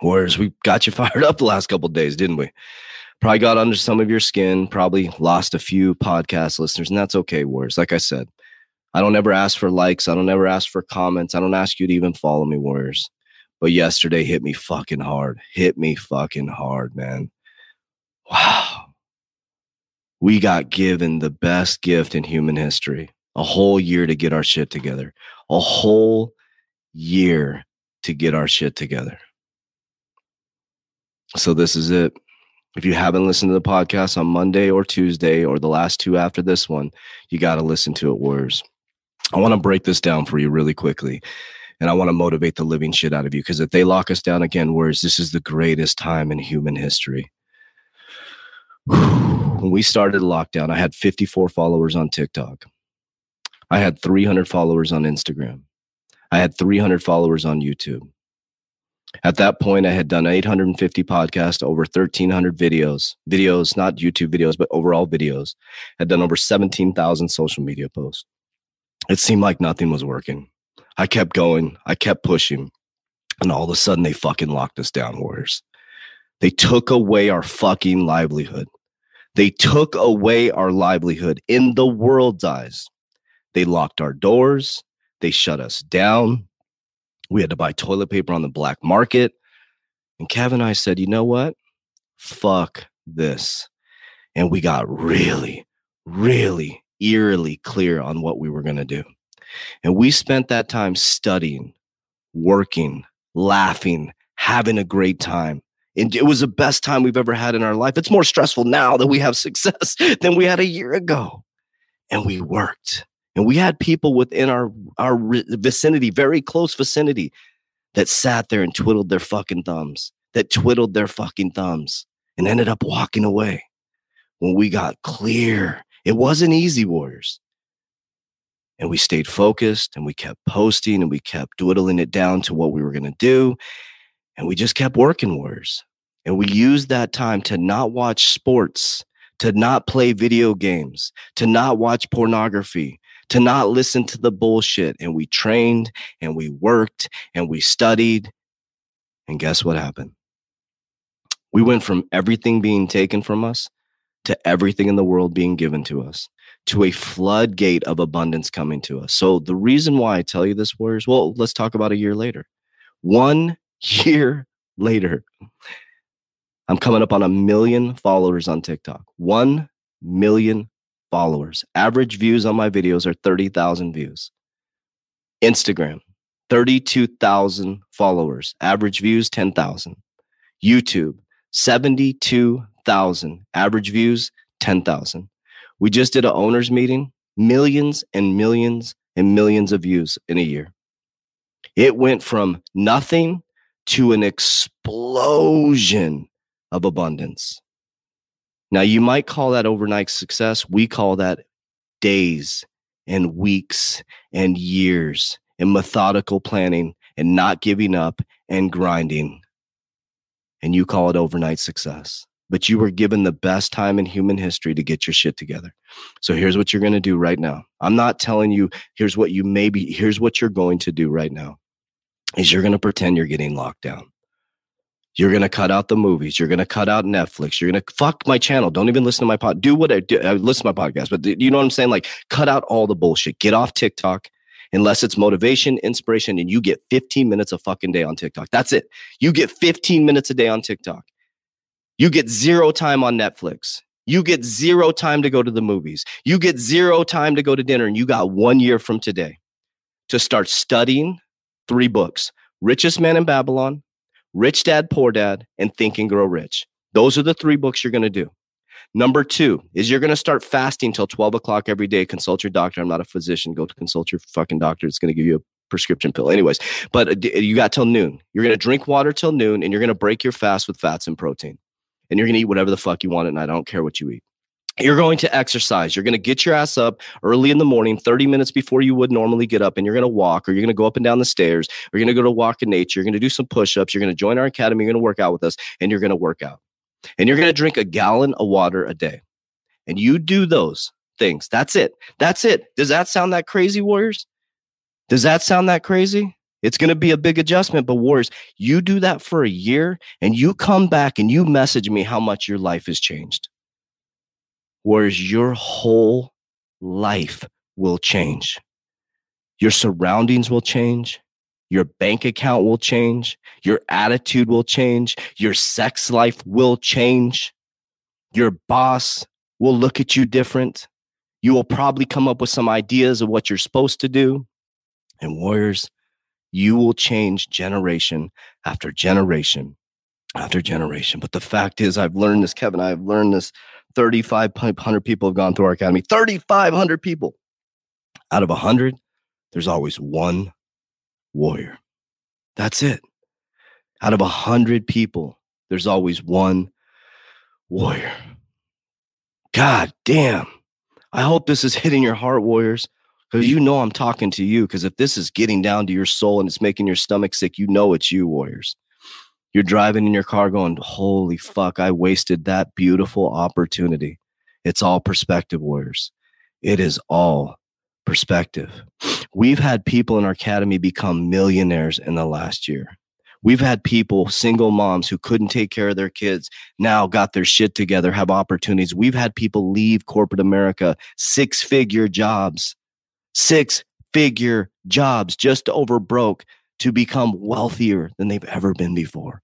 Whereas we got you fired up the last couple days, didn't we? Probably got under some of your skin, probably lost a few podcast listeners, and that's okay, Warriors. Like I said, I don't ever ask for likes. I don't ever ask for comments. I don't ask you to even follow me, Warriors. But yesterday hit me fucking hard. Hit me fucking hard, man. Wow. We got given the best gift in human history a whole year to get our shit together. A whole year to get our shit together. So this is it. If you haven't listened to the podcast on Monday or Tuesday or the last two after this one, you got to listen to it, Warriors. I want to break this down for you really quickly. And I want to motivate the living shit out of you because if they lock us down again, Warriors, this is the greatest time in human history. When we started lockdown, I had 54 followers on TikTok. I had 300 followers on Instagram. I had 300 followers on YouTube. At that point, I had done 850 podcasts, over 1,300 videos, videos, not YouTube videos, but overall videos. Had done over 17,000 social media posts. It seemed like nothing was working. I kept going, I kept pushing, and all of a sudden they fucking locked us down, Warriors. They took away our fucking livelihood. They took away our livelihood in the world's eyes. They locked our doors. They shut us down. We had to buy toilet paper on the black market. And Kevin and I said, you know what? Fuck this. And we got really, really eerily clear on what we were going to do. And we spent that time studying, working, laughing, having a great time. And it was the best time we've ever had in our life. It's more stressful now that we have success than we had a year ago. And we worked and we had people within our our vicinity, very close vicinity, that sat there and twiddled their fucking thumbs, that twiddled their fucking thumbs and ended up walking away when we got clear. It wasn't easy, Warriors. And we stayed focused and we kept posting and we kept dwindling it down to what we were going to do. And we just kept working, Warriors. And we used that time to not watch sports, to not play video games, to not watch pornography, to not listen to the bullshit. And we trained and we worked and we studied. And guess what happened? We went from everything being taken from us to everything in the world being given to us to a floodgate of abundance coming to us. So the reason why I tell you this, Warriors, well, let's talk about a year later. One year later, I'm coming up on a million followers on TikTok. One million followers. Average views on my videos are 30,000 views. Instagram, 32,000 followers. Average views, 10,000. YouTube, 72,000. Average views, 10,000. We just did an owners meeting, millions and millions and millions of views in a year. It went from nothing to an explosion of abundance. Now, you might call that overnight success. We call that days and weeks and years and methodical planning and not giving up and grinding. And you call it overnight success. But you were given the best time in human history to get your shit together. So here's what you're going to do right now. I'm not telling you, here's what you maybe, here's what you're going to do right now is you're going to pretend you're getting locked down. You're going to cut out the movies. You're going to cut out Netflix. You're going to fuck my channel. Don't even listen to my pod. Do what I do. I listen to my podcast, but you know what I'm saying? Like, cut out all the bullshit. Get off TikTok unless it's motivation, inspiration, and you get 15 minutes a fucking day on TikTok. That's it. You get 15 minutes a day on TikTok. You get zero time on Netflix. You get zero time to go to the movies. You get zero time to go to dinner, and you got one year from today to start studying, three books Richest Man in Babylon, Rich Dad, Poor Dad, and Think and Grow Rich. Those are the three books you're going to do. Number two is you're going to start fasting till 12 o'clock every day. Consult your doctor. I'm not a physician. Go to consult your fucking doctor. It's going to give you a prescription pill. Anyways, but uh, you got till noon. You're going to drink water till noon and you're going to break your fast with fats and protein. And you're going to eat whatever the fuck you want at night. I don't care what you eat. You're going to exercise. You're going to get your ass up early in the morning, 30 minutes before you would normally get up, and you're going to walk, or you're going to go up and down the stairs, or you're going to go to walk in nature. You're going to do some push ups. You're going to join our academy. You're going to work out with us, and you're going to work out. And you're going to drink a gallon of water a day. And you do those things. That's it. That's it. Does that sound that crazy, Warriors? Does that sound that crazy? It's going to be a big adjustment, but Warriors, you do that for a year and you come back and you message me how much your life has changed. Warriors, your whole life will change. Your surroundings will change. Your bank account will change. Your attitude will change. Your sex life will change. Your boss will look at you different. You will probably come up with some ideas of what you're supposed to do. And warriors, you will change generation after generation after generation. But the fact is, I've learned this, Kevin. I've learned this. 3,500 people have gone through our academy. 3,500 people. Out of 100, there's always one warrior. That's it. Out of 100 people, there's always one warrior. God damn. I hope this is hitting your heart, warriors because you know I'm talking to you. Because if this is getting down to your soul and it's making your stomach sick, you know it's you, Warriors. You're driving in your car going, Holy fuck, I wasted that beautiful opportunity. It's all perspective, Warriors. It is all perspective. We've had people in our academy become millionaires in the last year. We've had people, single moms who couldn't take care of their kids, now got their shit together, have opportunities. We've had people leave corporate America, six figure jobs, six figure jobs just over broke to become wealthier than they've ever been before.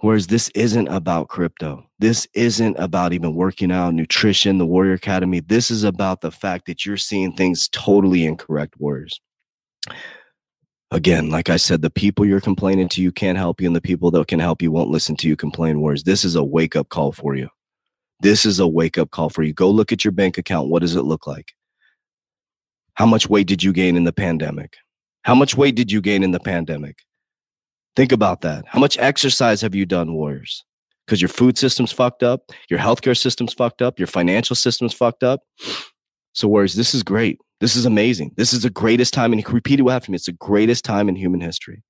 Whereas this isn't about crypto. This isn't about even working out, nutrition, the Warrior Academy. This is about the fact that you're seeing things totally incorrect, Warriors. Again, like I said, the people you're complaining to you can't help you, and the people that can help you won't listen to you complain, Warriors. This is a wake up call for you. This is a wake up call for you. Go look at your bank account. What does it look like? How much weight did you gain in the pandemic? How much weight did you gain in the pandemic? Think about that. How much exercise have you done, Warriors? Because your food system's fucked up, your healthcare system's fucked up, your financial system's fucked up. So, Warriors, this is great. This is amazing. This is the greatest time, and repeat it after me. It's the greatest time in human history.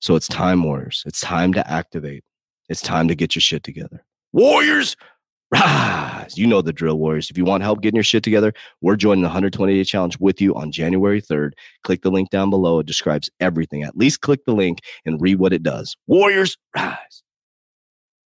So it's time, Warriors. It's time to activate. It's time to get your shit together. Warriors, rise. You know the drill, Warriors. If you want help getting your shit together, we're joining the 120 day challenge with you on January 3rd. Click the link down below. It describes everything. At least click the link and read what it does. Warriors, rise.